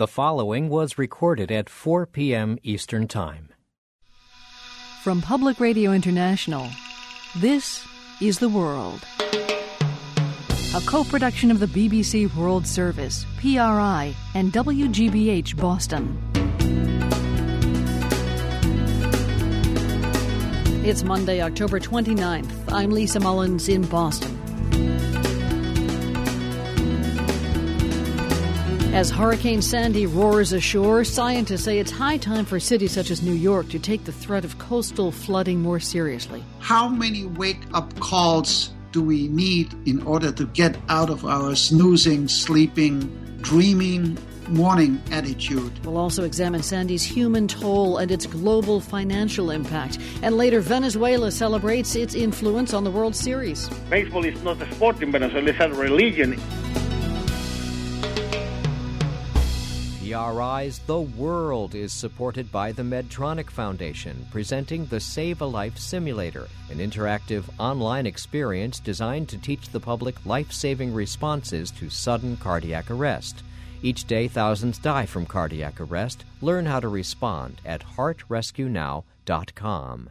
The following was recorded at 4 p.m. Eastern Time. From Public Radio International, this is The World. A co production of the BBC World Service, PRI, and WGBH Boston. It's Monday, October 29th. I'm Lisa Mullins in Boston. As Hurricane Sandy roars ashore, scientists say it's high time for cities such as New York to take the threat of coastal flooding more seriously. How many wake up calls do we need in order to get out of our snoozing, sleeping, dreaming, morning attitude? We'll also examine Sandy's human toll and its global financial impact. And later, Venezuela celebrates its influence on the World Series. Baseball is not a sport in Venezuela, it's a religion. PRI's The World is supported by the Medtronic Foundation, presenting the Save a Life Simulator, an interactive online experience designed to teach the public life saving responses to sudden cardiac arrest. Each day, thousands die from cardiac arrest. Learn how to respond at heartrescuenow.com.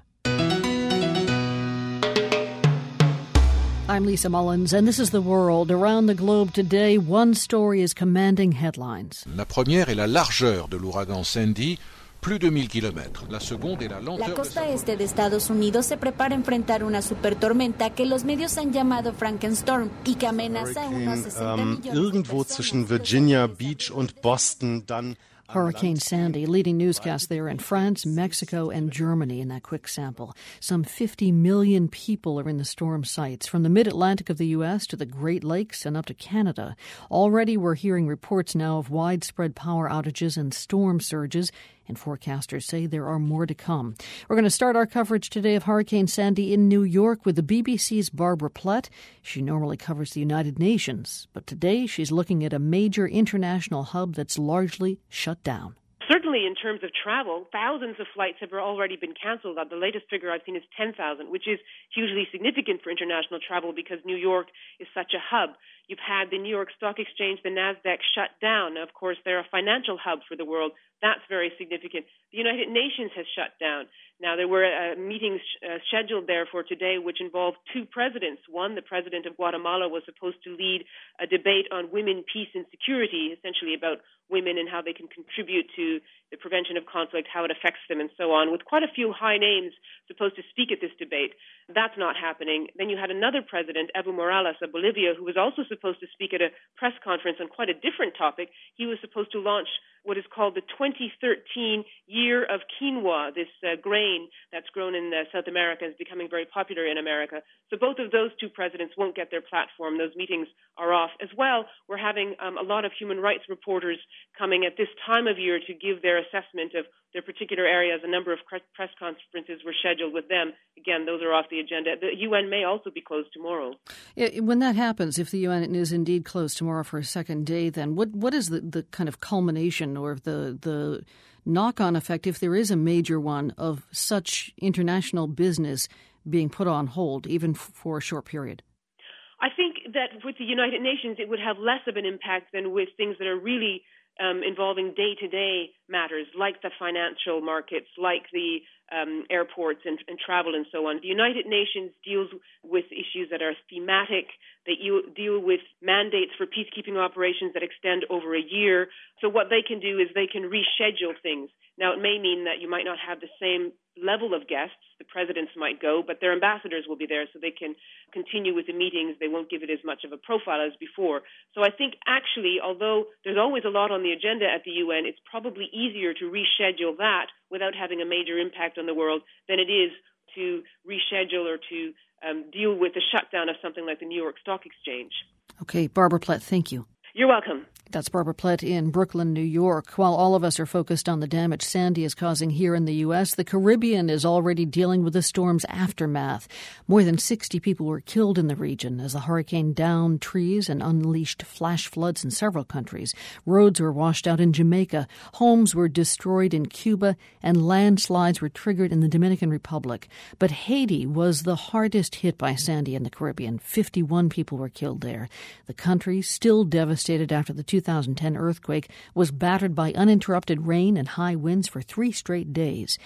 I'm Lisa Mullins, and this is The World. Around the globe today, one story is commanding headlines. La première est la largeur de l'ouragan Sandy, plus de 1000 kilomètres. La seconde est la lenteur. La costa este de Estados Unidos se prepara a enfrentar una supertormenta que los medios han llamado Frankenstorm y que amenaza a unos 60 ähm, um, millones irgendwo zwischen Virginia Beach und Boston dann Hurricane Sandy, leading newscast there in France, Mexico, and Germany in that quick sample. Some 50 million people are in the storm sites, from the mid Atlantic of the U.S. to the Great Lakes and up to Canada. Already we're hearing reports now of widespread power outages and storm surges, and forecasters say there are more to come. We're going to start our coverage today of Hurricane Sandy in New York with the BBC's Barbara Plett. She normally covers the United Nations, but today she's looking at a major international hub that's largely shut down. Certainly, in terms of travel, thousands of flights have already been canceled. The latest figure I've seen is 10,000, which is hugely significant for international travel because New York is such a hub. You've had the New York Stock Exchange, the NASDAQ shut down. Of course, they're a financial hub for the world. That's very significant. The United Nations has shut down. Now, there were uh, meetings uh, scheduled there for today, which involved two presidents. One, the president of Guatemala, was supposed to lead a debate on women, peace, and security, essentially about women and how they can contribute to the prevention of conflict, how it affects them, and so on, with quite a few high names supposed to speak at this debate. That's not happening. Then you had another president, Evo Morales of Bolivia, who was also supposed to speak at a press conference on quite a different topic. He was supposed to launch what is called the 2013 Year of Quinoa, this uh, grain that's grown in uh, South America is becoming very popular in America. So both of those two presidents won't get their platform. Those meetings are off. As well, we're having um, a lot of human rights reporters coming at this time of year to give their assessment of their particular areas. A number of press conferences were scheduled with them. Again, those are off the agenda. The UN may also be closed tomorrow. When that happens, if the UN is indeed closed tomorrow for a second day, then what what is the, the kind of culmination or the the knock on effect, if there is a major one, of such international business being put on hold, even for a short period? I think that with the United Nations, it would have less of an impact than with things that are really um, involving day to day matters like the financial markets, like the um, airports and, and, travel and so on. The United Nations deals with issues that are thematic, that you deal with mandates for peacekeeping operations that extend over a year. So what they can do is they can reschedule things. Now, it may mean that you might not have the same level of guests. The presidents might go, but their ambassadors will be there so they can continue with the meetings. They won't give it as much of a profile as before. So I think actually, although there's always a lot on the agenda at the UN, it's probably easier to reschedule that without having a major impact on the world than it is to reschedule or to um, deal with the shutdown of something like the New York Stock Exchange. Okay, Barbara Plett, thank you. You're welcome. That's Barbara Plett in Brooklyn, New York. While all of us are focused on the damage Sandy is causing here in the U.S., the Caribbean is already dealing with the storm's aftermath. More than 60 people were killed in the region as the hurricane downed trees and unleashed flash floods in several countries. Roads were washed out in Jamaica, homes were destroyed in Cuba, and landslides were triggered in the Dominican Republic. But Haiti was the hardest hit by Sandy in the Caribbean. 51 people were killed there. The country, still devastated after the 2010 earthquake was battered by uninterrupted rain and high winds for three straight days.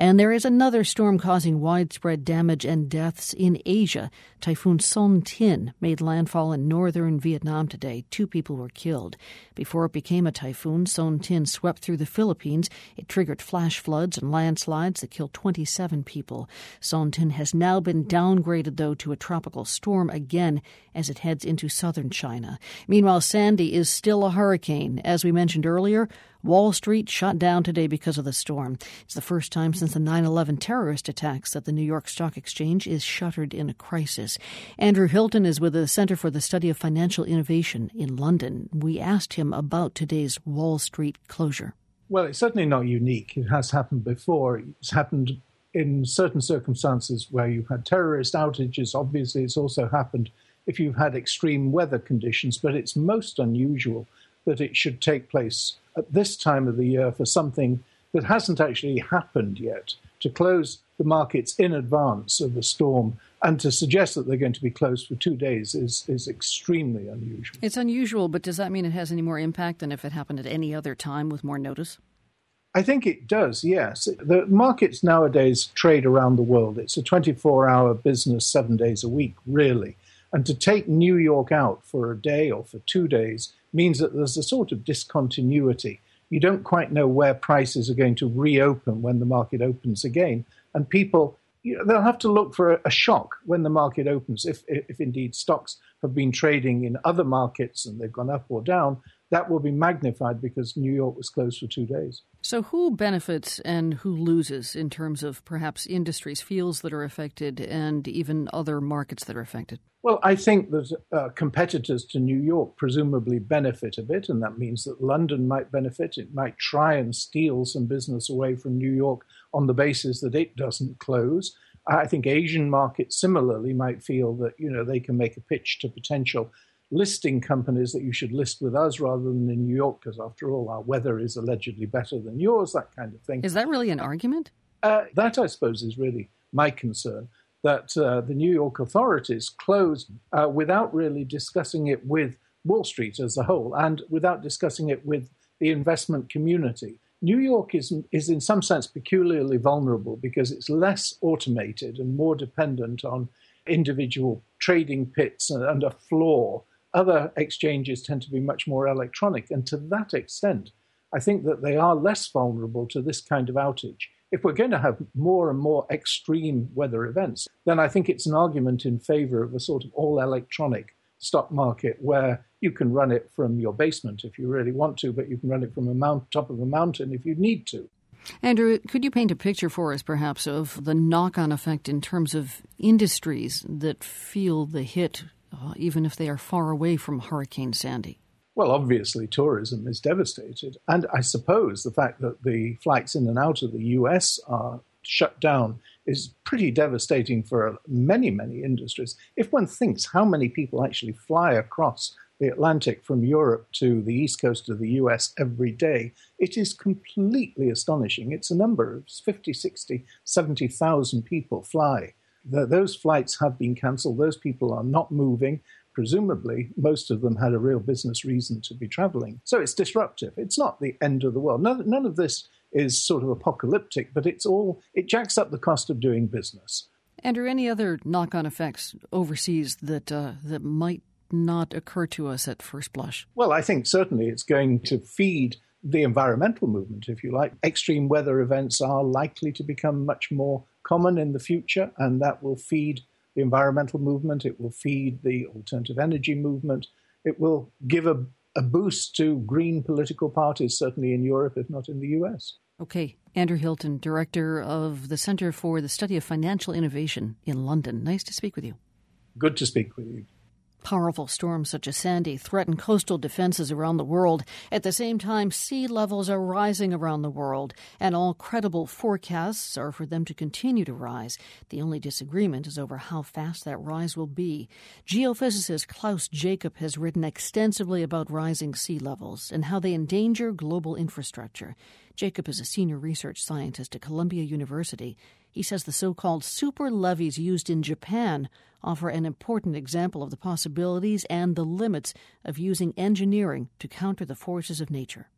And there is another storm causing widespread damage and deaths in Asia. Typhoon Son-Tinh made landfall in northern Vietnam today. Two people were killed. Before it became a typhoon, Son-Tinh swept through the Philippines. It triggered flash floods and landslides that killed 27 people. Son-Tinh has now been downgraded, though, to a tropical storm again as it heads into southern China. Meanwhile, Sandy is still a hurricane. As we mentioned earlier, Wall Street shut down today because of the storm. It's the first time since the 9 11 terrorist attacks that the New York Stock Exchange is shuttered in a crisis. Andrew Hilton is with the Center for the Study of Financial Innovation in London. We asked him about today's Wall Street closure. Well, it's certainly not unique. It has happened before. It's happened in certain circumstances where you've had terrorist outages. Obviously, it's also happened if you've had extreme weather conditions, but it's most unusual that it should take place at this time of the year for something that hasn't actually happened yet, to close the markets in advance of the storm and to suggest that they're going to be closed for two days is, is extremely unusual. It's unusual, but does that mean it has any more impact than if it happened at any other time with more notice? I think it does, yes. The markets nowadays trade around the world. It's a 24 hour business, seven days a week, really. And to take New York out for a day or for two days means that there's a sort of discontinuity. You don't quite know where prices are going to reopen when the market opens again. And people, you know, they'll have to look for a, a shock when the market opens. If, if indeed stocks have been trading in other markets and they've gone up or down, that will be magnified because New York was closed for two days. So, who benefits and who loses in terms of perhaps industries, fields that are affected, and even other markets that are affected? Well, I think that uh, competitors to New York presumably benefit a bit, and that means that London might benefit. It might try and steal some business away from New York on the basis that it doesn't close. I think Asian markets similarly might feel that you know they can make a pitch to potential listing companies that you should list with us rather than in New York, because after all, our weather is allegedly better than yours, that kind of thing. Is that really an argument? Uh, that, I suppose, is really my concern. That uh, the New York authorities closed uh, without really discussing it with Wall Street as a whole and without discussing it with the investment community. New York is, is in some sense peculiarly vulnerable because it's less automated and more dependent on individual trading pits and, and a floor other exchanges tend to be much more electronic. And to that extent, I think that they are less vulnerable to this kind of outage. If we're going to have more and more extreme weather events, then I think it's an argument in favor of a sort of all electronic stock market where you can run it from your basement if you really want to, but you can run it from a mount, top of a mountain if you need to. Andrew, could you paint a picture for us, perhaps, of the knock on effect in terms of industries that feel the hit uh, even if they are far away from Hurricane Sandy? Well, obviously, tourism is devastated. And I suppose the fact that the flights in and out of the US are shut down is pretty devastating for many, many industries. If one thinks how many people actually fly across the Atlantic from Europe to the east coast of the US every day, it is completely astonishing. It's a number of 50, 60, 70,000 people fly the, those flights have been cancelled. Those people are not moving. Presumably, most of them had a real business reason to be traveling. So it's disruptive. It's not the end of the world. None, none of this is sort of apocalyptic, but it's all, it jacks up the cost of doing business. Andrew, any other knock on effects overseas that, uh, that might not occur to us at first blush? Well, I think certainly it's going to feed the environmental movement, if you like. Extreme weather events are likely to become much more common in the future, and that will feed the environmental movement, it will feed the alternative energy movement, it will give a, a boost to green political parties, certainly in Europe, if not in the US. Okay. Andrew Hilton, Director of the Center for the Study of Financial Innovation in London. Nice to speak with you. Good to speak with you. Powerful storms such as Sandy threaten coastal defenses around the world. At the same time, sea levels are rising around the world, and all credible forecasts are for them to continue to rise. The only disagreement is over how fast that rise will be. Geophysicist Klaus Jacob has written extensively about rising sea levels and how they endanger global infrastructure. Jacob is a senior research scientist at Columbia University. He says the so called super levees used in Japan offer an important example of the possibilities and the limits of using engineering to counter the forces of nature.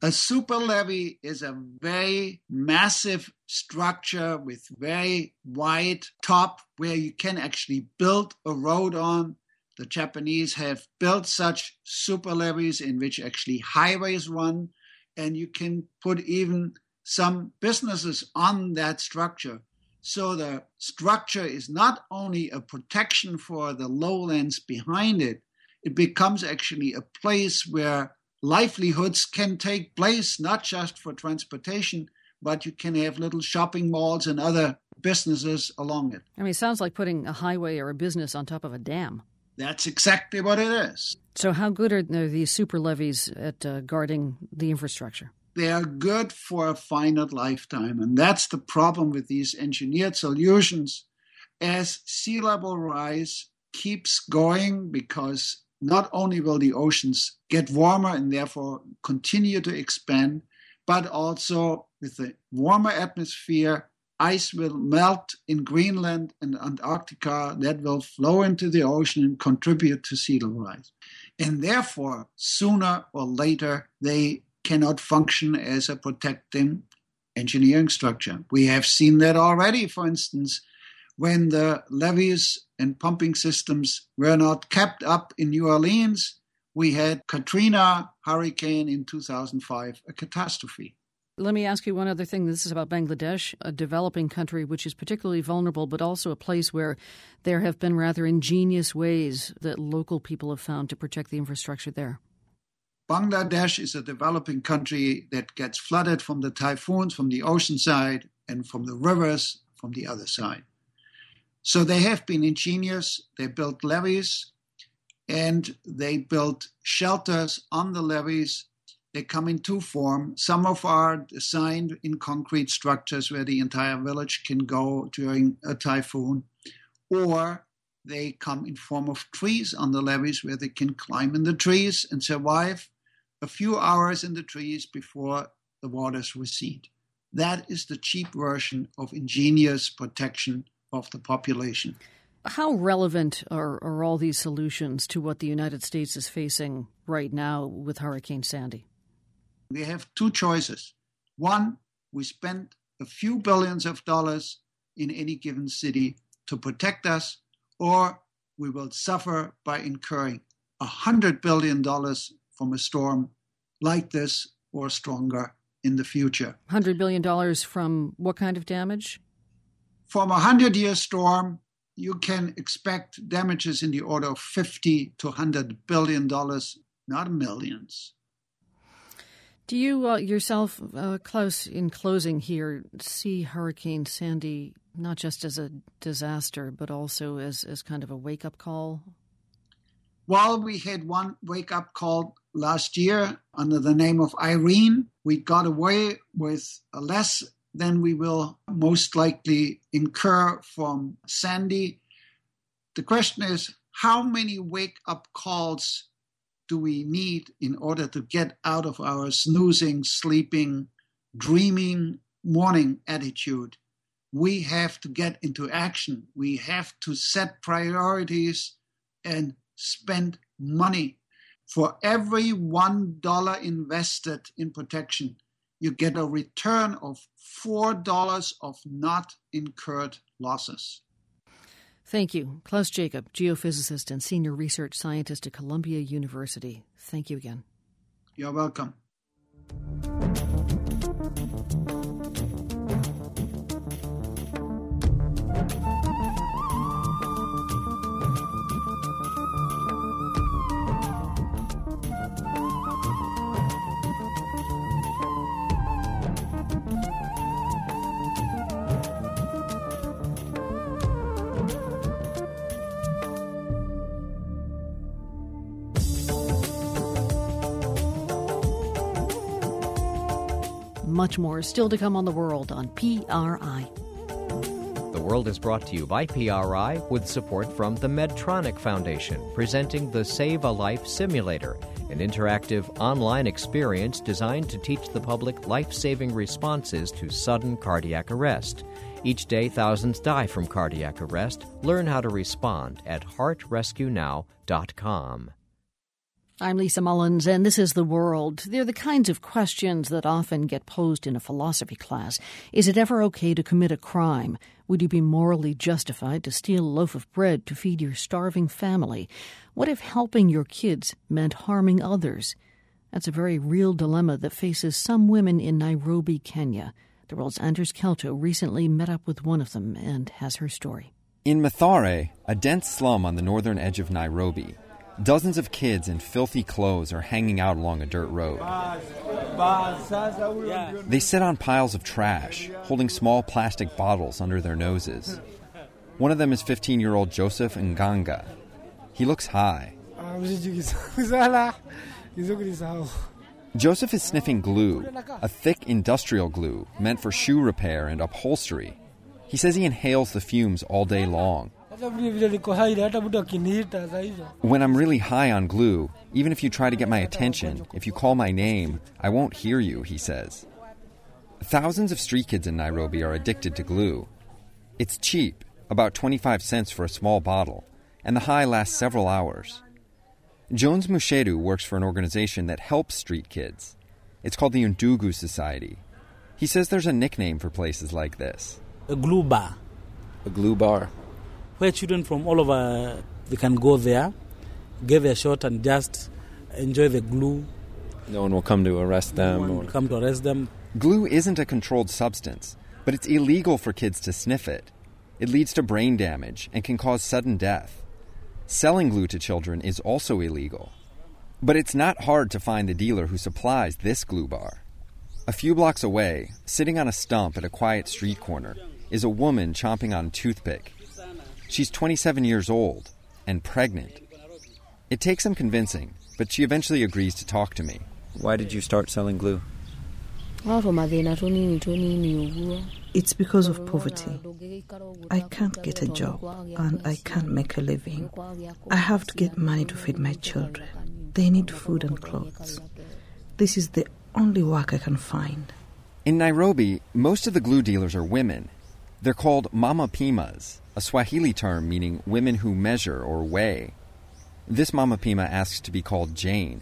A super levee is a very massive structure with very wide top where you can actually build a road on. The Japanese have built such super levees in which actually highways run, and you can put even some businesses on that structure. So the structure is not only a protection for the lowlands behind it, it becomes actually a place where livelihoods can take place, not just for transportation, but you can have little shopping malls and other businesses along it. I mean, it sounds like putting a highway or a business on top of a dam. That's exactly what it is. So, how good are these super levees at uh, guarding the infrastructure? They are good for a finite lifetime. And that's the problem with these engineered solutions. As sea level rise keeps going, because not only will the oceans get warmer and therefore continue to expand, but also with the warmer atmosphere, ice will melt in Greenland and Antarctica that will flow into the ocean and contribute to sea level rise. And therefore, sooner or later, they cannot function as a protecting engineering structure. We have seen that already, for instance, when the levees and pumping systems were not kept up in New Orleans, we had Katrina hurricane in 2005, a catastrophe. Let me ask you one other thing. This is about Bangladesh, a developing country which is particularly vulnerable, but also a place where there have been rather ingenious ways that local people have found to protect the infrastructure there. Bangladesh is a developing country that gets flooded from the typhoons from the ocean side and from the rivers from the other side. So they have been ingenious. They built levees and they built shelters on the levees. They come in two forms. Some of are designed in concrete structures where the entire village can go during a typhoon, or they come in form of trees on the levees where they can climb in the trees and survive a few hours in the trees before the waters recede. That is the cheap version of ingenious protection of the population. How relevant are, are all these solutions to what the United States is facing right now with Hurricane Sandy? We have two choices. One, we spend a few billions of dollars in any given city to protect us, or we will suffer by incurring a hundred billion dollars from a storm like this or stronger in the future. $100 billion from what kind of damage? From a 100 year storm, you can expect damages in the order of 50 to 100 billion dollars, not millions. Do you uh, yourself, uh, Klaus, in closing here, see Hurricane Sandy not just as a disaster, but also as, as kind of a wake up call while we had one wake up call last year under the name of Irene, we got away with less than we will most likely incur from Sandy. The question is how many wake up calls do we need in order to get out of our snoozing, sleeping, dreaming, morning attitude? We have to get into action. We have to set priorities and spend money. For every $1 invested in protection, you get a return of $4 of not incurred losses. Thank you. Klaus Jacob, geophysicist and senior research scientist at Columbia University. Thank you again. You're welcome. Much more still to come on the world on PRI. The World is brought to you by PRI with support from the Medtronic Foundation, presenting the Save a Life Simulator, an interactive online experience designed to teach the public life saving responses to sudden cardiac arrest. Each day, thousands die from cardiac arrest. Learn how to respond at heartrescuenow.com. I'm Lisa Mullins, and this is The World. They're the kinds of questions that often get posed in a philosophy class. Is it ever okay to commit a crime? Would you be morally justified to steal a loaf of bread to feed your starving family? What if helping your kids meant harming others? That's a very real dilemma that faces some women in Nairobi, Kenya. The world's Anders Kelto recently met up with one of them and has her story. In Mathare, a dense slum on the northern edge of Nairobi, Dozens of kids in filthy clothes are hanging out along a dirt road. They sit on piles of trash, holding small plastic bottles under their noses. One of them is 15 year old Joseph Nganga. He looks high. Joseph is sniffing glue, a thick industrial glue meant for shoe repair and upholstery. He says he inhales the fumes all day long. When I'm really high on glue, even if you try to get my attention, if you call my name, I won't hear you, he says. Thousands of street kids in Nairobi are addicted to glue. It's cheap, about 25 cents for a small bottle, and the high lasts several hours. Jones Mushedu works for an organization that helps street kids. It's called the Undugu Society. He says there's a nickname for places like this. A glue bar. A glue bar where children from all over they can go there, give a shot, and just enjoy the glue. No one will come to arrest them. No or come to arrest them. Glue isn't a controlled substance, but it's illegal for kids to sniff it. It leads to brain damage and can cause sudden death. Selling glue to children is also illegal. But it's not hard to find the dealer who supplies this glue bar. A few blocks away, sitting on a stump at a quiet street corner, is a woman chomping on a toothpick She's 27 years old and pregnant. It takes some convincing, but she eventually agrees to talk to me. Why did you start selling glue? It's because of poverty. I can't get a job and I can't make a living. I have to get money to feed my children. They need food and clothes. This is the only work I can find. In Nairobi, most of the glue dealers are women. They're called mama pimas, a Swahili term meaning women who measure or weigh. This Mama Pima asks to be called Jane.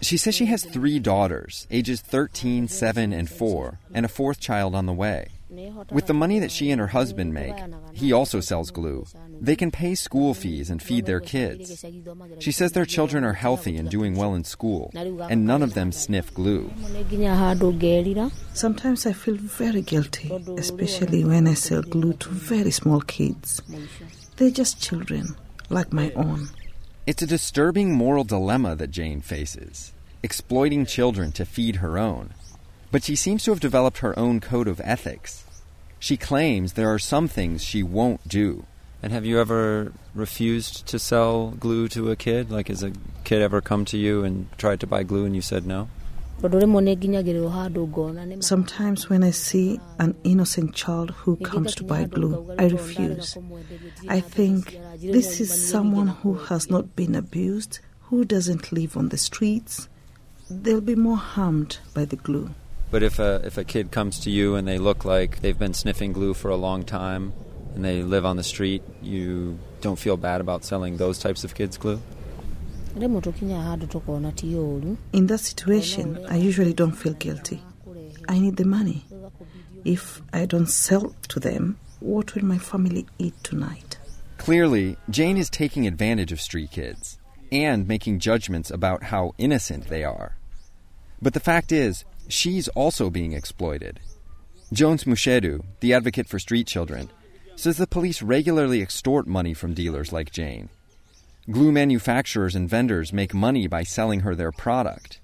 She says she has three daughters, ages 13, 7, and 4, and a fourth child on the way. With the money that she and her husband make, he also sells glue. They can pay school fees and feed their kids. She says their children are healthy and doing well in school, and none of them sniff glue. Sometimes I feel very guilty, especially when I sell glue to very small kids. They're just children, like my own. It's a disturbing moral dilemma that Jane faces exploiting children to feed her own. But she seems to have developed her own code of ethics. She claims there are some things she won't do. And have you ever refused to sell glue to a kid? Like, has a kid ever come to you and tried to buy glue and you said no? Sometimes when I see an innocent child who comes to buy glue, I refuse. I think this is someone who has not been abused, who doesn't live on the streets. They'll be more harmed by the glue. But if a if a kid comes to you and they look like they've been sniffing glue for a long time and they live on the street, you don't feel bad about selling those types of kids glue? In that situation, I usually don't feel guilty. I need the money. If I don't sell to them, what will my family eat tonight? Clearly, Jane is taking advantage of street kids and making judgments about how innocent they are. But the fact is, she's also being exploited. Jones Mushedu, the advocate for street children, says the police regularly extort money from dealers like Jane. Glue manufacturers and vendors make money by selling her their product.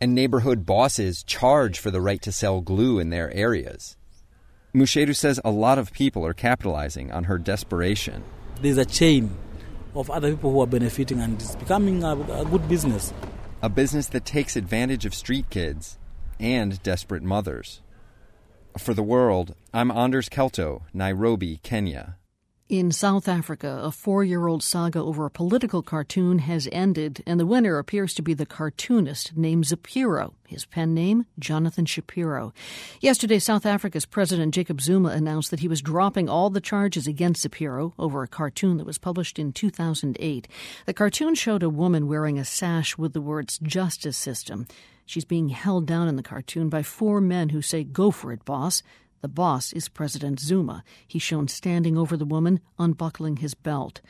And neighborhood bosses charge for the right to sell glue in their areas. Mushedu says a lot of people are capitalizing on her desperation. There's a chain of other people who are benefiting, and it's becoming a, a good business. A business that takes advantage of street kids and desperate mothers. For the world, I'm Anders Kelto, Nairobi, Kenya. In South Africa, a four year old saga over a political cartoon has ended, and the winner appears to be the cartoonist named Zapiro. His pen name, Jonathan Shapiro. Yesterday, South Africa's President Jacob Zuma announced that he was dropping all the charges against Zapiro over a cartoon that was published in 2008. The cartoon showed a woman wearing a sash with the words justice system. She's being held down in the cartoon by four men who say, Go for it, boss. The boss is President Zuma. He's shown standing over the woman, unbuckling his belt.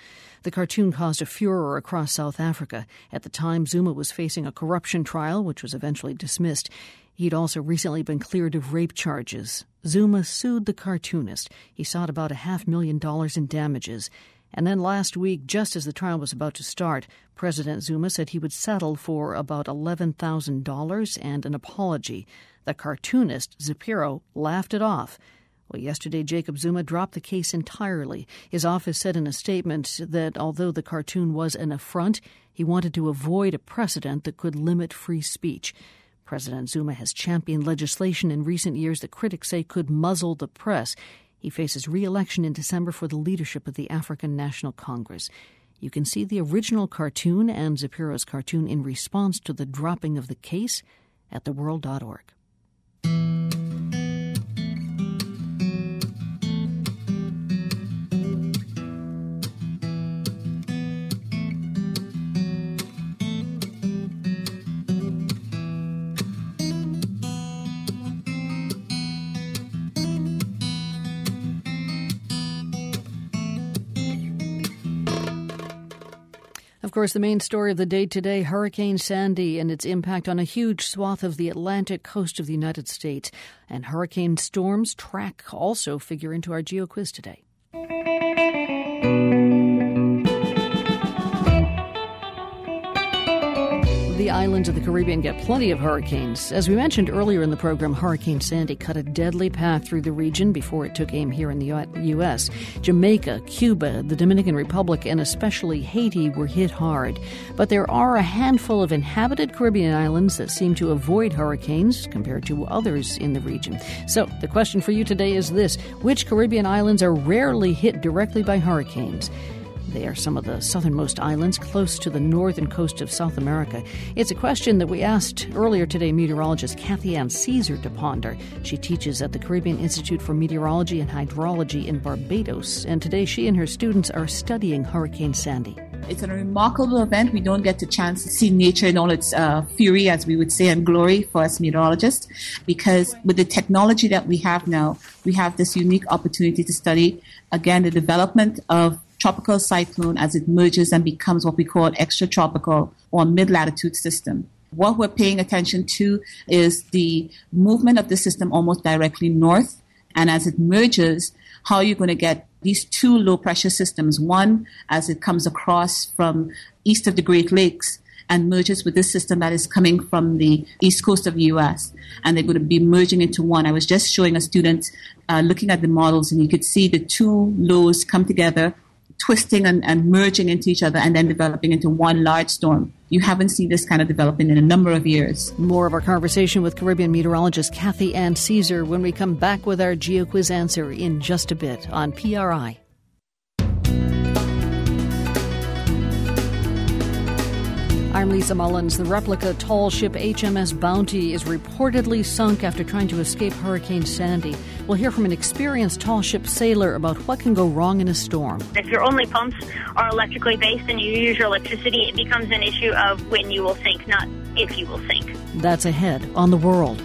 The cartoon caused a furor across South Africa. At the time, Zuma was facing a corruption trial, which was eventually dismissed. He'd also recently been cleared of rape charges. Zuma sued the cartoonist. He sought about a half million dollars in damages. And then last week, just as the trial was about to start, President Zuma said he would settle for about $11,000 and an apology. The cartoonist, Zapiro, laughed it off. Well, yesterday, Jacob Zuma dropped the case entirely. His office said in a statement that although the cartoon was an affront, he wanted to avoid a precedent that could limit free speech. President Zuma has championed legislation in recent years that critics say could muzzle the press. He faces re election in December for the leadership of the African National Congress. You can see the original cartoon and Zapiro's cartoon in response to the dropping of the case at theworld.org. Of course, the main story of the day today Hurricane Sandy and its impact on a huge swath of the Atlantic coast of the United States. And hurricane storms track also figure into our geo quiz today. The islands of the Caribbean get plenty of hurricanes. As we mentioned earlier in the program, Hurricane Sandy cut a deadly path through the region before it took aim here in the U.S. Jamaica, Cuba, the Dominican Republic, and especially Haiti were hit hard. But there are a handful of inhabited Caribbean islands that seem to avoid hurricanes compared to others in the region. So the question for you today is this Which Caribbean islands are rarely hit directly by hurricanes? They are some of the southernmost islands close to the northern coast of South America. It's a question that we asked earlier today meteorologist Kathy Ann Caesar to ponder. She teaches at the Caribbean Institute for Meteorology and Hydrology in Barbados, and today she and her students are studying Hurricane Sandy. It's a remarkable event. We don't get the chance to see nature in all its uh, fury, as we would say, and glory for us meteorologists, because with the technology that we have now, we have this unique opportunity to study, again, the development of tropical cyclone as it merges and becomes what we call extratropical or mid latitude system. What we're paying attention to is the movement of the system almost directly north. And as it merges, how you're going to get these two low pressure systems. One, as it comes across from east of the Great Lakes and merges with this system that is coming from the east coast of the US. And they're going to be merging into one. I was just showing a student uh, looking at the models, and you could see the two lows come together twisting and, and merging into each other and then developing into one large storm. You haven't seen this kind of development in a number of years. More of our conversation with Caribbean meteorologist Kathy Ann Caesar when we come back with our GeoQuiz answer in just a bit on PRI. I'm Lisa Mullins. The replica tall ship HMS Bounty is reportedly sunk after trying to escape Hurricane Sandy. We'll hear from an experienced tall ship sailor about what can go wrong in a storm. If your only pumps are electrically based and you use your electricity, it becomes an issue of when you will sink, not if you will sink. That's ahead on the world.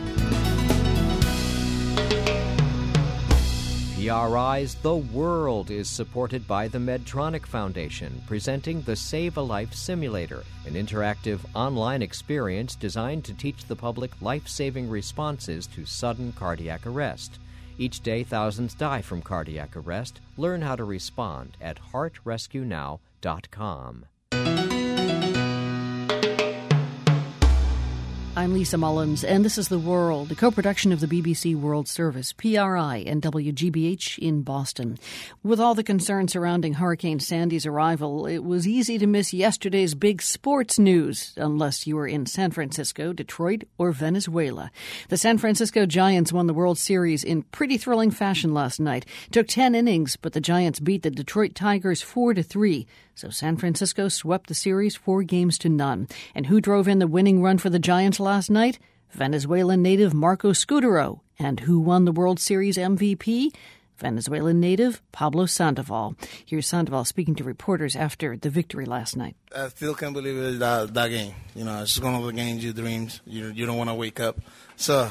PRI's The World is supported by the Medtronic Foundation, presenting the Save a Life Simulator, an interactive online experience designed to teach the public life saving responses to sudden cardiac arrest. Each day, thousands die from cardiac arrest. Learn how to respond at heartrescuenow.com. I'm Lisa Mullins, and this is The World, a co production of the BBC World Service, PRI, and WGBH in Boston. With all the concern surrounding Hurricane Sandy's arrival, it was easy to miss yesterday's big sports news, unless you were in San Francisco, Detroit, or Venezuela. The San Francisco Giants won the World Series in pretty thrilling fashion last night. took 10 innings, but the Giants beat the Detroit Tigers 4 to 3. So San Francisco swept the series four games to none. And who drove in the winning run for the Giants last night? Venezuelan native Marco Scutaro. And who won the World Series MVP? Venezuelan native Pablo Sandoval. Here's Sandoval speaking to reporters after the victory last night. I still can't believe it that, that game. You know, it's one of the games you dreams. You you don't want to wake up. So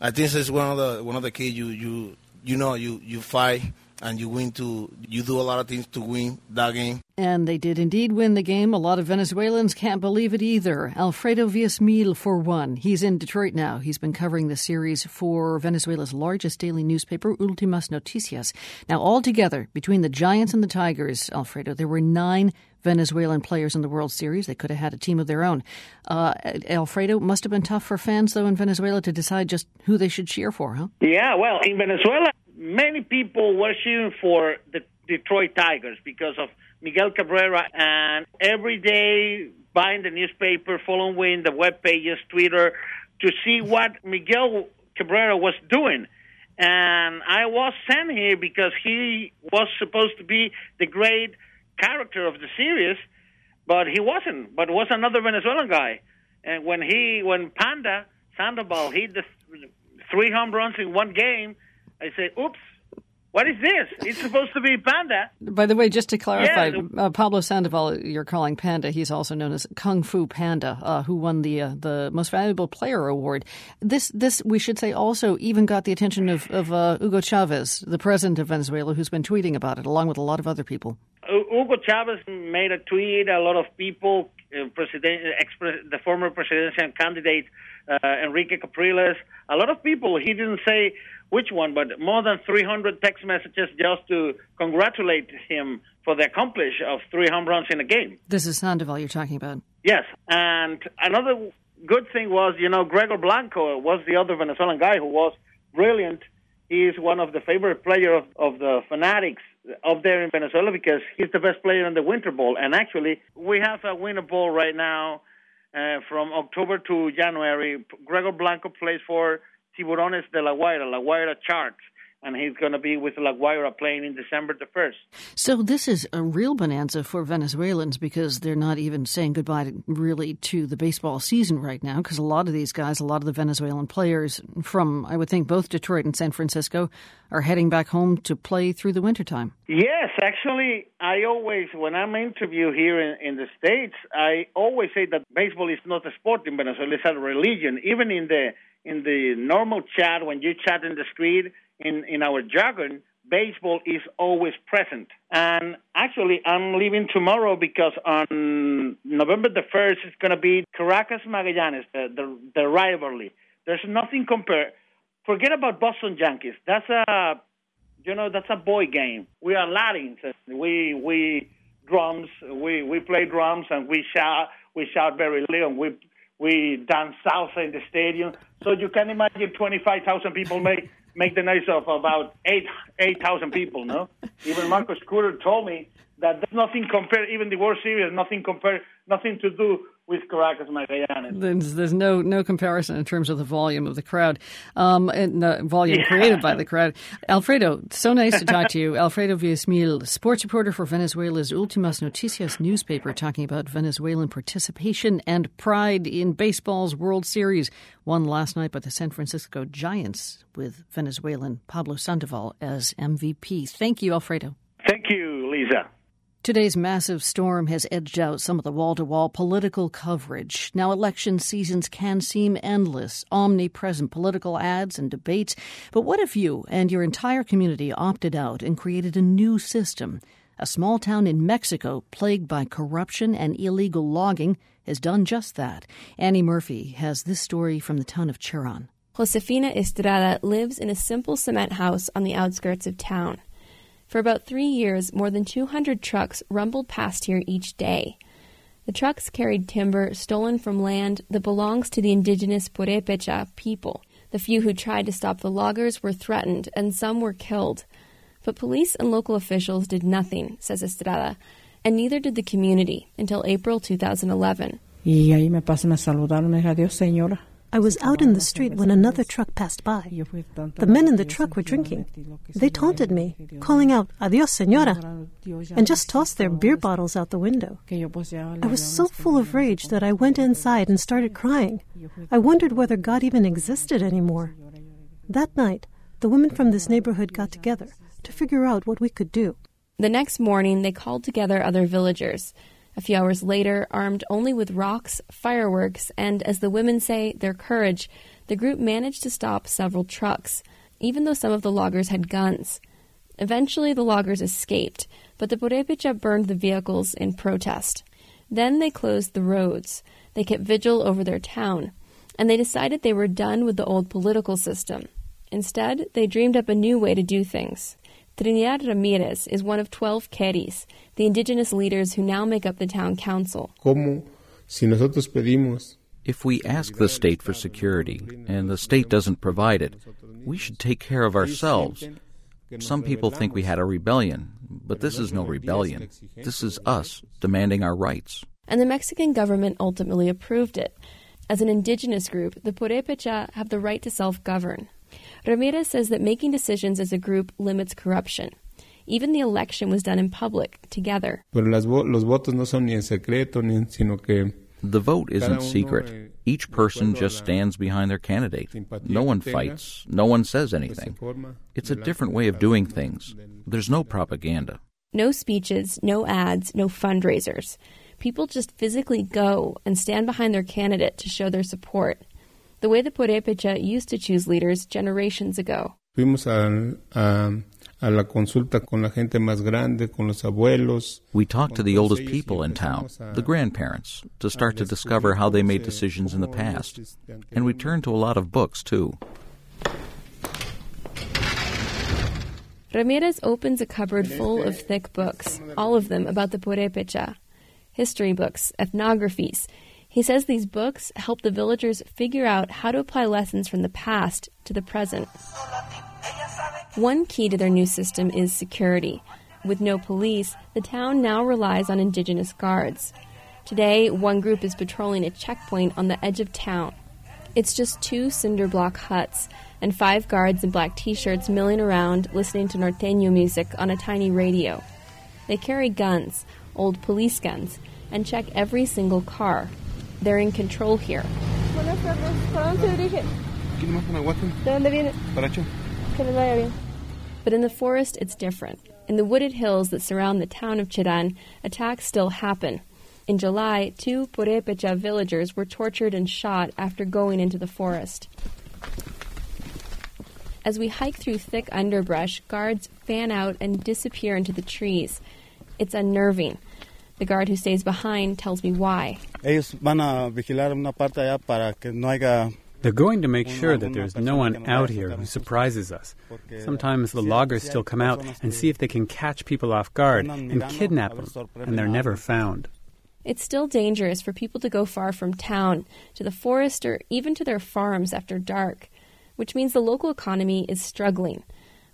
I think it's one of the one of the keys you you you know you you fight and you win to you do a lot of things to win that game. And they did indeed win the game. A lot of Venezuelans can't believe it either. Alfredo Villasmil for one. He's in Detroit now. He's been covering the series for Venezuela's largest daily newspaper, Ultimas Noticias. Now, altogether, between the Giants and the Tigers, Alfredo, there were nine Venezuelan players in the World Series. They could have had a team of their own. Uh, Alfredo, must have been tough for fans, though, in Venezuela to decide just who they should cheer for, huh? Yeah, well, in Venezuela, many people were cheering for the Detroit Tigers because of Miguel Cabrera, and every day buying the newspaper, following the web pages, Twitter, to see what Miguel Cabrera was doing. And I was sent here because he was supposed to be the great character of the series, but he wasn't. But was another Venezuelan guy. And when he, when Panda Sandoval hit the three home runs in one game, I say, oops, what is this? It's supposed to be Panda. By the way, just to clarify, Yeah. uh, Pablo Sandoval, you're calling Panda. He's also known as Kung Fu Panda, uh, who won the uh, the Most Valuable Player award. This this we should say also even got the attention of of uh, Hugo Chavez, the president of Venezuela, who's been tweeting about it, along with a lot of other people. U- Hugo Chavez made a tweet. A lot of people, uh, president, the former presidential candidate uh, Henrique Capriles, a lot of people. He didn't say which one, but more than 300 text messages just to congratulate him for the accomplish of three home runs in a game. This is Sandoval you're talking about. Yes, and another good thing was, you know, Gregor Blanco was the other Venezuelan guy who was brilliant. He is one of the favorite players of, of the Fanatics up there in Venezuela because he's the best player in the Winter Bowl. And actually, we have a Winter Bowl right now uh, from October to January. Gregor Blanco plays for Tiburones de La Guaira, La Guaira Sharks, and he's going to be with La Guaira playing in December the 1st. So this is a real bonanza for Venezuelans because they're not even saying goodbye to, really to the baseball season right now because a lot of these guys, a lot of the Venezuelan players from, I would think, both Detroit and San Francisco are heading back home to play through the wintertime. Yes, actually, I always, when I'm interviewed here in, in the States, I always say that baseball is not a sport in Venezuela, it's a religion. Even in the in the normal chat, when you chat in the street, in, in our jargon, baseball is always present. And actually, I'm leaving tomorrow because on November the 1st, it's going to be Caracas Magallanes, the, the, the rivalry. There's nothing compared. Forget about Boston Yankees. That's a, you know, that's a boy game. We are Latins. We, we, drums, we, we play drums and we shout, we shout very little. We, we dance salsa in the stadium. So you can imagine 25,000 people make make the noise of about eight eight thousand people. No, even Marcos Scutaro told me that there's nothing compared. Even the World Series, nothing compared, nothing to do with Caracas Magallanes. There's, there's no no comparison in terms of the volume of the crowd, um, and the volume Yeah. created by the crowd. Alfredo, so nice to talk to you. Alfredo Villasmil, sports reporter for Venezuela's Ultimas Noticias newspaper, talking about Venezuelan participation and pride in baseball's World Series, won last night by the San Francisco Giants with Venezuelan Pablo Sandoval as MVP. Thank you, Alfredo. Thank you, Lisa. Today's massive storm has edged out some of the wall to wall political coverage. Now, election seasons can seem endless, omnipresent political ads and debates. But what if you and your entire community opted out and created a new system? A small town in Mexico plagued by corruption and illegal logging has done just that. Annie Murphy has this story from the town of Cherán. Josefina Estrada lives in a simple cement house on the outskirts of town. For about three years, more than 200 trucks rumbled past here each day. The trucks carried timber stolen from land that belongs to the indigenous Purepecha people. The few who tried to stop the loggers were threatened and some were killed. But police and local officials did nothing, says Estrada, and neither did the community until April 2011. I was out in the street when another truck passed by. The men in the truck were drinking. They taunted me, calling out, Adios, senora, and just tossed their beer bottles out the window. I was so full of rage that I went inside and started crying. I wondered whether God even existed anymore. That night, the women from this neighborhood got together to figure out what we could do. The next morning, they called together other villagers. A few hours later, armed only with rocks, fireworks, and, as the women say, their courage, the group managed to stop several trucks, even though some of the loggers had guns. Eventually, the loggers escaped, but the Purepecha burned the vehicles in protest. Then they closed the roads. They kept vigil over their town, and they decided they were done with the old political system. Instead, they dreamed up a new way to do things. Trinidad Ramirez is one of 12 Keris, the indigenous leaders who now make up the town council. If we ask the state for security and the state doesn't provide it, we should take care of ourselves. Some people think we had a rebellion, but this is no rebellion. This is us demanding our rights. And the Mexican government ultimately approved it. As an indigenous group, the Purepecha have the right to self govern. Ramirez says that making decisions as a group limits corruption. Even the election was done in public, together. The vote isn't secret. Each person just stands behind their candidate. No one fights. No one says anything. It's a different way of doing things. There's no propaganda. No speeches, no ads, no fundraisers. People just physically go and stand behind their candidate to show their support. The way the Purepecha used to choose leaders generations ago. Fuimos a, a a la consulta con la gente más grande, con los abuelos. We talked to the oldest people in town, the grandparents, to start to discover how they made decisions in the past. And we turned to a lot of books, too. Ramirez opens a cupboard full of thick books, all of them about the Purepecha. History books, ethnographies. He says these books help the villagers figure out how to apply lessons from the past to the present. One key to their new system is security. With no police, the town now relies on indigenous guards. Today, one group is patrolling a checkpoint on the edge of town. It's just two cinder block huts and five guards in black t shirts milling around listening to norteño music on a tiny radio. They carry guns, old police guns, and check every single car. They're in control here. But in the forest, it's different. In the wooded hills that surround the town of Cherán, attacks still happen. In July, two Purepecha villagers were tortured and shot after going into the forest. As we hike through thick underbrush, guards fan out and disappear into the trees. It's unnerving. The guard who stays behind tells me why. Ellos van a vigilar una parte allá para que no haya they're going to make sure that there's no one out here who surprises us. Sometimes the loggers still come out and see if they can catch people off guard and kidnap them, and they're never found. It's still dangerous for people to go far from town, to the forest, or even to their farms after dark, which means the local economy is struggling.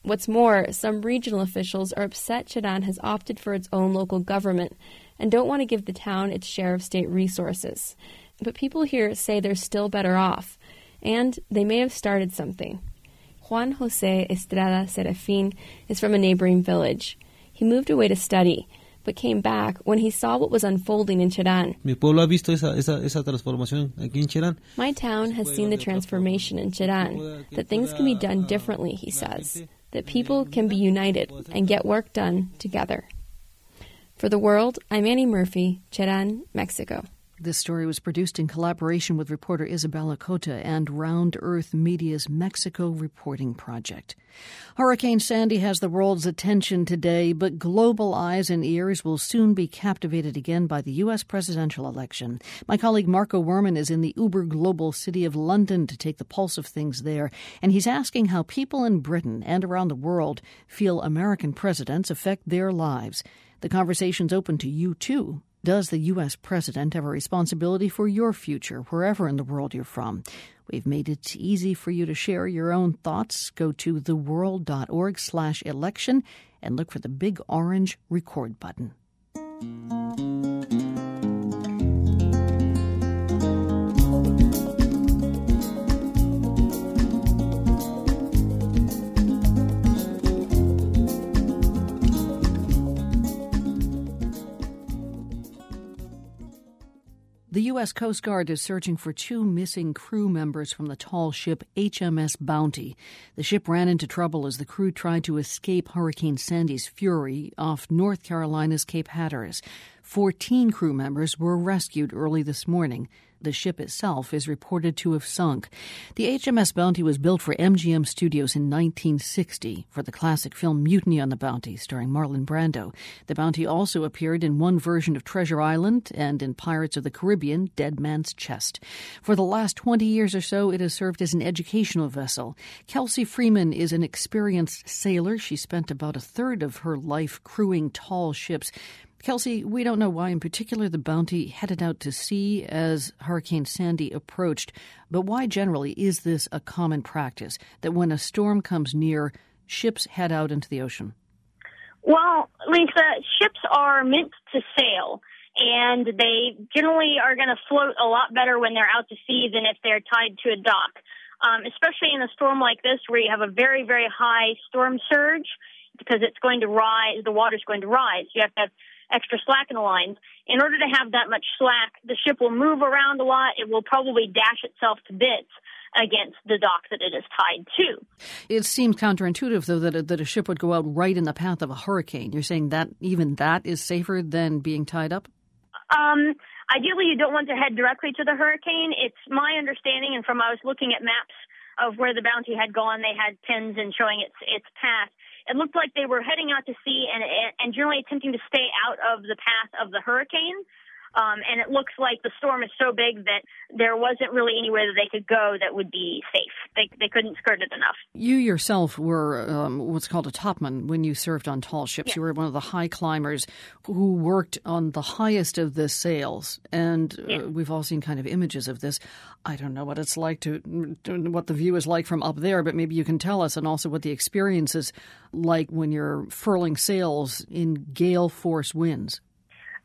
What's more, some regional officials are upset Cherán has opted for its own local government and don't want to give the town its share of state resources. But people here say they're still better off and they may have started something. Juan Jose Estrada Serafin is from a neighboring village. He moved away to study, but came back when he saw what was unfolding in Cherán. My town has seen the transformation in Cherán, that things can be done differently, he says, that people can be united and get work done together. For the world, I'm Annie Murphy, Cherán, Mexico. This story was produced in collaboration with reporter Isabella Cota and Round Earth Media's Mexico Reporting Project. Hurricane Sandy has the world's attention today, but global eyes and ears will soon be captivated again by the U.S. presidential election. My colleague Marco Werman is in the uber global city of London to take the pulse of things there, and he's asking how people in Britain and around the world feel American presidents affect their lives. The conversation's open to you, too. Does the U.S. president have a responsibility for your future, wherever in the world you're from? We've made it easy for you to share your own thoughts. Go to theworld.org slash election and look for the big orange record button. The U.S. Coast Guard is searching for two missing crew members from the tall ship HMS Bounty. The ship ran into trouble as the crew tried to escape Hurricane Sandy's fury off North Carolina's Cape Hatteras. Fourteen crew members were rescued early this morning. The ship itself is reported to have sunk. The HMS Bounty was built for MGM Studios in 1960 for the classic film Mutiny on the Bounty, starring Marlon Brando. The Bounty also appeared in one version of Treasure Island and in Pirates of the Caribbean, Dead Man's Chest. For the last 20 years or so, it has served as an educational vessel. Kelsey Freeman is an experienced sailor. She spent about a third of her life crewing tall ships. Kelsey, we don't know why in particular the Bounty headed out to sea as Hurricane Sandy approached, but why generally is this a common practice that when a storm comes near, ships head out into the ocean? Well, Lisa, ships are meant to sail, and they generally are going to float a lot better when they're out to sea than if they're tied to a dock. Um, especially in a storm like this where you have a very, very high storm surge because it's going to rise, the water's going to rise. You have to have extra slack in the lines. In order to have that much slack, the ship will move around a lot. It will probably dash itself to bits against the dock that it is tied to. It seems counterintuitive, though, that a, that a ship would go out right in the path of a hurricane. You're saying that even that is safer than being tied up? Um, ideally, you don't want to head directly to the hurricane. It's my understanding, and from I was looking at maps of where the bounty had gone, they had pins and showing its its path it looked like they were heading out to sea and and generally attempting to stay out of the path of the hurricane. Um, and it looks like the storm is so big that there wasn't really anywhere that they could go that would be safe. They, they couldn't skirt it enough. You yourself were um, what's called a topman when you served on tall ships. You were one of the high climbers who worked on the highest of the sails. And uh, we've all seen kind of images of this. I don't know what it's like to, what the view is like from up there, but maybe you can tell us, and also what the experience is like when you're furling sails in gale force winds.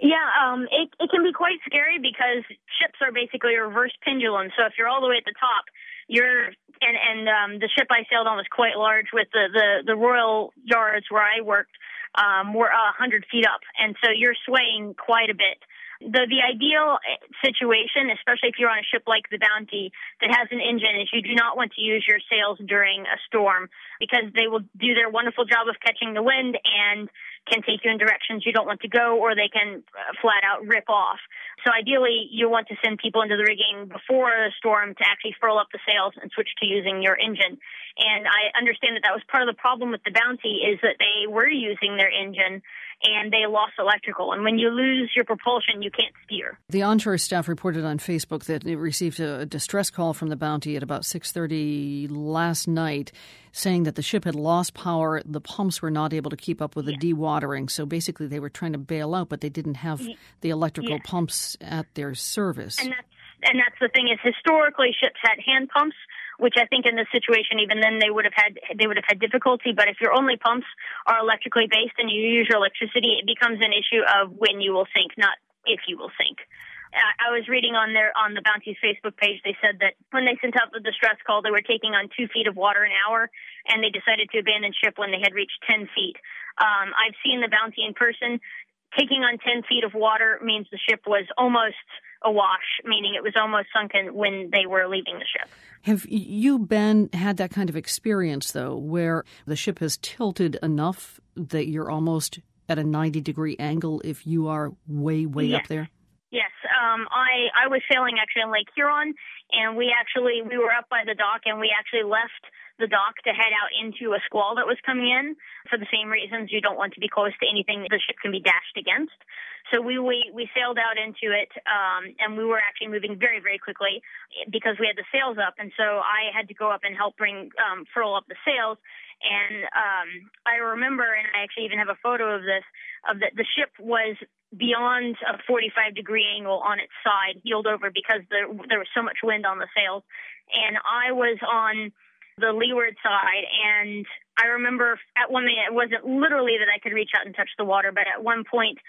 Yeah, um, it, it can be quite scary because ships are basically a reverse pendulum. So if you're all the way at the top, you're and and um, the ship I sailed on was quite large. With the the the Royal Yards where I worked, um, were a hundred feet up, and so you're swaying quite a bit the the ideal eh, situation, especially if you're on a ship like the Bounty that has an engine, is you do not want to use your sails during a storm because they will do their wonderful job of catching the wind and can take you in directions you don't want to go, or they can uh, flat out rip off. So ideally, you want to send people into the rigging before a storm to actually furl up the sails and switch to using your engine. And I understand that that was part of the problem with the Bounty is that they were using their engine and they lost electrical. And when you lose your propulsion, you can't steer. The onshore staff reported on Facebook that it received a distress call from the Bounty at about 6:30 last night, saying that the ship had lost power. The pumps were not able to keep up with the dewatering. So basically, they were trying to bail out, but they didn't have the electrical pumps at their service. And that's and that's the thing is historically ships had hand pumps which I think in this situation, even then they would have had they would have had difficulty. But if your only pumps are electrically based and you use your electricity, it becomes an issue of when you will sink, not if you will sink. I was reading on their on the Bounty's Facebook page. They said that when they sent out the distress call, they were taking on two feet of water an hour, and they decided to abandon ship when they had reached ten feet. Um, I've seen the Bounty in person. Taking on ten feet of water means the ship was almost awash, meaning it was almost sunken when they were leaving the ship. Have you, been had that kind of experience, though, where the ship has tilted enough that you're almost at a 90 degree angle if you are way, way yes. up there? Um, I, I was sailing actually on Lake Huron, and we actually, we were up by the dock, and we actually left the dock to head out into a squall that was coming in for the same reasons you don't want to be close to anything the ship can be dashed against. So we we, we sailed out into it, um, and we were actually moving very very quickly because we had the sails up, and so I had to go up and help bring um, furl up the sails. And um, I remember, and I actually even have a photo of this, of that the ship was beyond a 45 degree angle on its side, heeled over because there, there was so much wind on the sails. And I was on the leeward side, and I remember at one minute it wasn't literally that I could reach out and touch the water, but at one point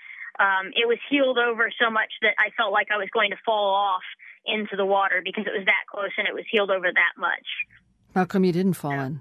um, it was heeled over so much that I felt like I was going to fall off into the water because it was that close and it was heeled over that much. How come you didn't fall in?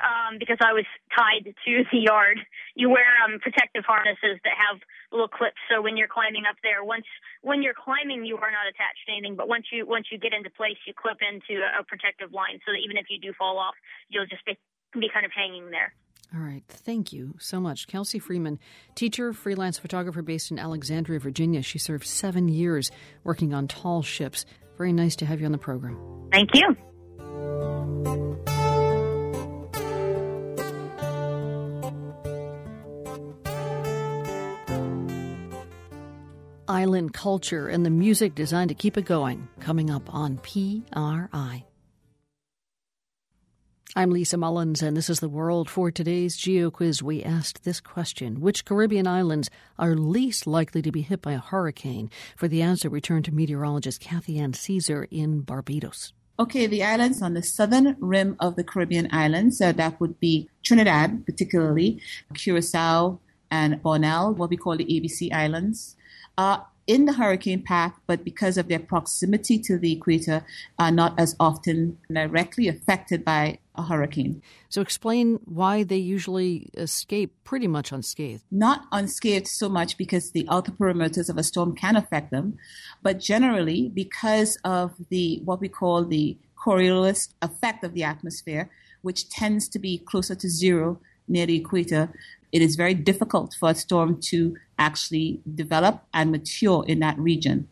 Um, because I was tied to the yard. You wear um, protective harnesses that have little clips, so when you're climbing up there, once when you're climbing, you are not attached to anything. But once you once you get into place, you clip into a, a protective line, so that even if you do fall off, you'll just be, be kind of hanging there. All right. Thank you so much. Kelsey Freeman, teacher, freelance photographer based in Alexandria, Virginia. She served seven years working on tall ships. Very nice to have you on the program. Thank you. Island culture and the music designed to keep it going, coming up on PRI. I'm Lisa Mullins, and this is the world. For today's Geo Quiz, we asked this question Which Caribbean islands are least likely to be hit by a hurricane? For the answer, we turn to meteorologist Kathy Ann Caesar in Barbados. Okay, the islands on the southern rim of the Caribbean islands, uh, that would be Trinidad, particularly, Curacao, and Bonaire, what we call the ABC Islands, are in the hurricane path, but because of their proximity to the equator, are not as often directly affected by a hurricane. So, explain why they usually escape pretty much unscathed. Not unscathed so much because the outer perimeters of a storm can affect them, but generally because of the what we call the Coriolis effect of the atmosphere, which tends to be closer to zero near the equator, it is very difficult for a storm to actually develop and mature in that region.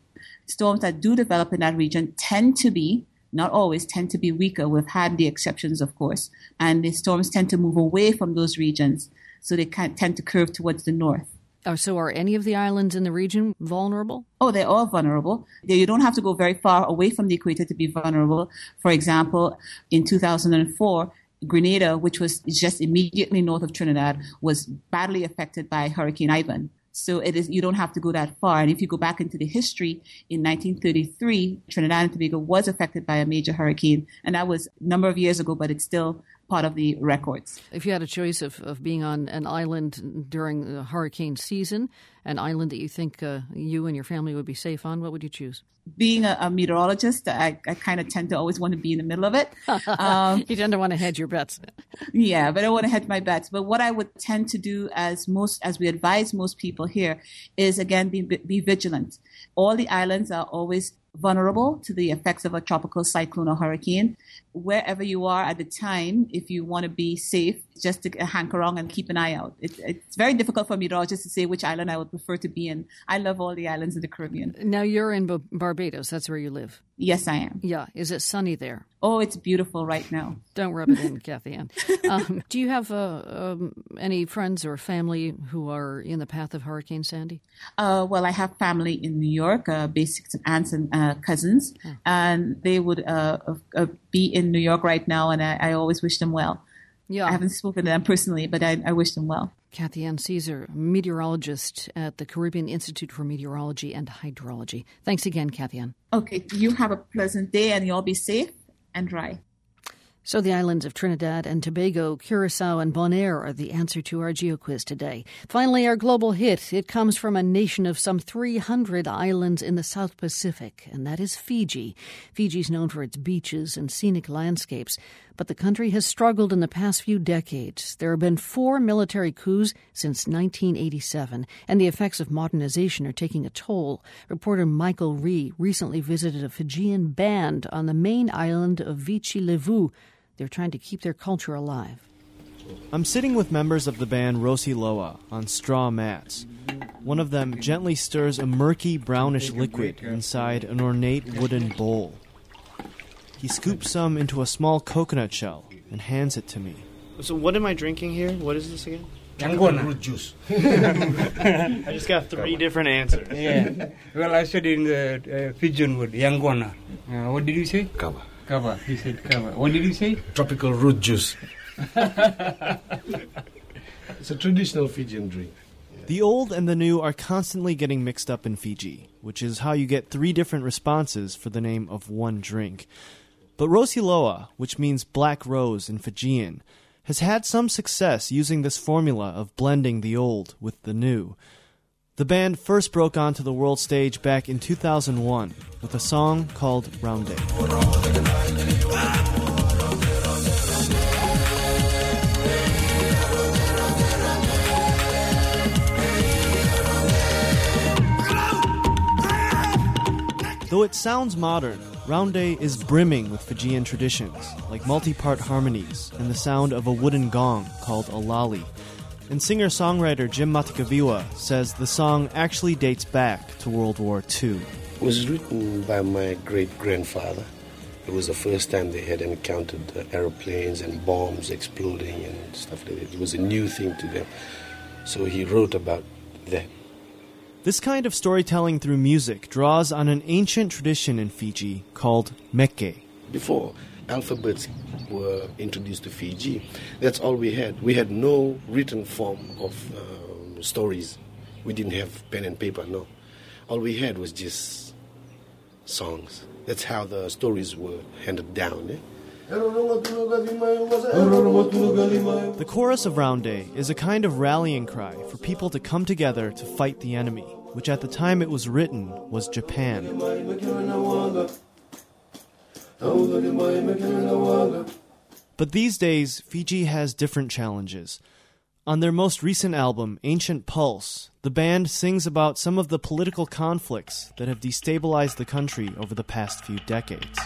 Storms that do develop in that region tend to be, not always, tend to be weaker. We've had the exceptions, of course, and the storms tend to move away from those regions, so they can tend to curve towards the north. Oh, so are any of the islands in the region vulnerable? Oh, they're all vulnerable. You don't have to go very far away from the equator to be vulnerable. For example, in 2004, Grenada, which was just immediately north of Trinidad, was badly affected by Hurricane Ivan. So it is you don't have to go that far. And if you go back into the history, in 1933, Trinidad and Tobago was affected by a major hurricane, and that was a number of years ago, but it's still part of the records. If you had a choice of, of being on an island during the hurricane season, an island that you think uh, you and your family would be safe on, what would you choose? Being a, a meteorologist, I, I kind of tend to always want to be in the middle of it. Um, you tend to want to hedge your bets. yeah, but I want to hedge my bets. But what I would tend to do, as most as we advise most people here, is again be, be vigilant. All the islands are always vulnerable to the effects of a tropical cyclone or hurricane. Wherever you are at the time, if you want to be safe, just to hanker on and keep an eye out. It, it's very difficult for me to just to say which island I would prefer to be in. I love all the islands in the Caribbean. Now you're in Barbados. That's where you live. Yes, I am. Yeah. Is it sunny there? Oh, it's beautiful right now. Don't rub it in, Kathy Ann. Um, do you have uh, um, any friends or family who are in the path of Hurricane Sandy? Uh, well, I have family in New York, uh, basically aunts and uh, cousins, oh. and they would uh, uh, be in New York right now, and I, I always wish them well. Yeah. I haven't spoken to them personally, but I, I wish them well. Kathy Ann Caesar, meteorologist at the Caribbean Institute for Meteorology and Hydrology. Thanks again, Kathy Ann. Okay, you have a pleasant day and you'll be safe and dry. So the islands of Trinidad and Tobago, Curacao, and Bonaire are the answer to our GeoQuiz today. Finally, our global hit. It comes from a nation of some 300 islands in the South Pacific, and that is Fiji. Fiji is known for its beaches and scenic landscapes, but the country has struggled in the past few decades. There have been four military coups since 1987, and the effects of modernization are taking a toll. Reporter Michael Ree recently visited a Fijian band on the main island of Viti Levu they're trying to keep their culture alive. I'm sitting with members of the band Rosiloa on straw mats. One of them gently stirs a murky brownish liquid inside an ornate wooden bowl. He scoops some into a small coconut shell and hands it to me. So, what am I drinking here? What is this again? Yaqona. Root juice. I just got three different answers. Yeah. Well, I said in the uh, Fijian word, Yaqona. Uh, what did you say? Kava. Kava. He said kava. What did he say? Tropical root juice. it's a traditional Fijian drink. Yeah. The old and the new are constantly getting mixed up in Fiji, which is how you get three different responses for the name of one drink. But Rosiloa, which means black rose in Fijian, has had some success using this formula of blending the old with the new. The band first broke onto the world stage back in 2001 with a song called Rounde. Though it sounds modern, Rounde is brimming with Fijian traditions, like multi part harmonies and the sound of a wooden gong called a lali. And singer songwriter Jim Matikaviwa says the song actually dates back to World War II. It was written by my great grandfather. It was the first time they had encountered uh, aeroplanes and bombs exploding and stuff like that. It was a new thing to them. So he wrote about that. This kind of storytelling through music draws on an ancient tradition in Fiji called meke. Before alphabets were introduced to Fiji, that's all we had. We had no written form of um, stories. We didn't have pen and paper, no. All we had was just songs. That's how the stories were handed down. Eh? The chorus of Round Rounde is a kind of rallying cry for people to come together to fight the enemy, which at the time it was written was Japan. But these days, Fiji has different challenges. On their most recent album, Ancient Pulse, the band sings about some of the political conflicts that have destabilized the country over the past few decades.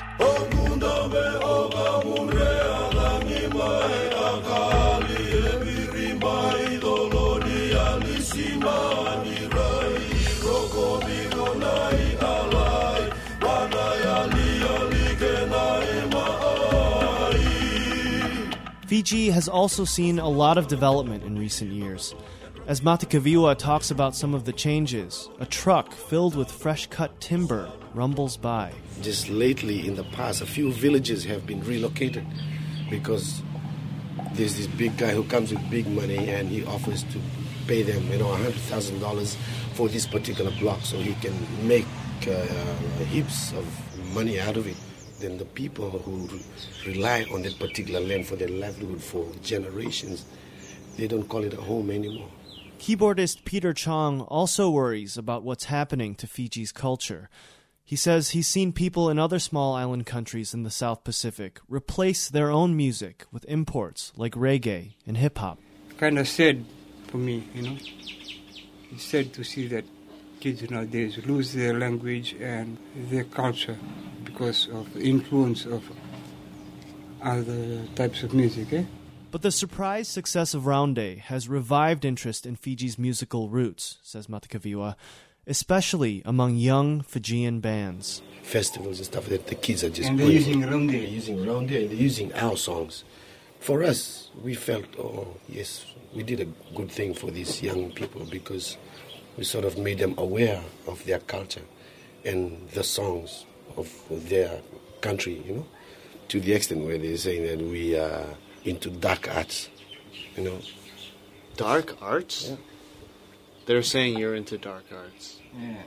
Fiji has also seen a lot of development in recent years. As Matikaviwa talks about some of the changes, a truck filled with fresh cut timber rumbles by. Just lately, in the past, a few villages have been relocated because there's this big guy who comes with big money and he offers to pay them, you know, $100,000 for this particular block so he can make uh, heaps of money out of it then the people who rely on that particular land for their livelihood for generations, they don't call it a home anymore. Keyboardist Peter Chong also worries about what's happening to Fiji's culture. He says he's seen people in other small island countries in the South Pacific replace their own music with imports like reggae and hip hop. Kind of sad for me, you know. It's sad to see that kids nowadays lose their language and their culture because of the influence of other types of music. Eh? But the surprise success of Rounde has revived interest in Fiji's musical roots, says Matikaviwa, especially among young Fijian bands. Festivals and stuff that the kids are just and they're playing. using Rounde. They're using Rounde and they're using our songs. For us, we felt, oh, yes, we did a good thing for these young people because we sort of made them aware of their culture and the songs of their country, you know, to the extent where they're saying that we are into dark arts, you know. Dark arts? Yeah. They're saying you're into dark arts. Yeah.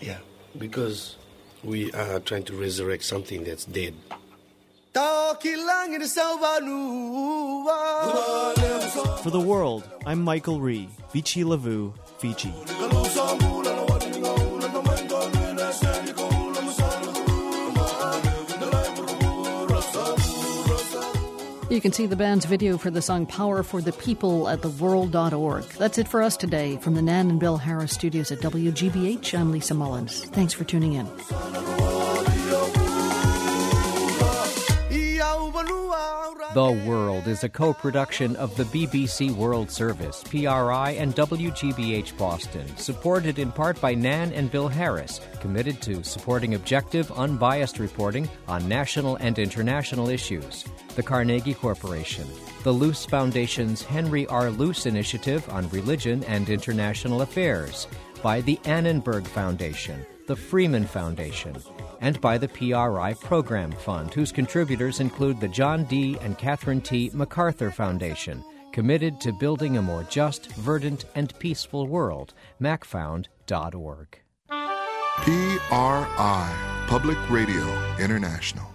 Yeah, because we are trying to resurrect something that's dead. For the world, I'm Michael Ree, Viti Levu, Fiji. You can see the band's video for the song Power for the People at theworld.org. That's it for us today. From the Nan and Bill Harris studios at WGBH, I'm Lisa Mullins. Thanks for tuning in. The World is a co production of the BBC World Service, PRI, and WGBH Boston, supported in part by Nan and Bill Harris, committed to supporting objective, unbiased reporting on national and international issues. The Carnegie Corporation, the Luce Foundation's Henry R. Luce Initiative on Religion and International Affairs, by the Annenberg Foundation, the Freeman Foundation, and by the PRI Program Fund, whose contributors include the John D. and Catherine T. MacArthur Foundation, committed to building a more just, verdant, and peaceful world, macfound.org. PRI, Public Radio International.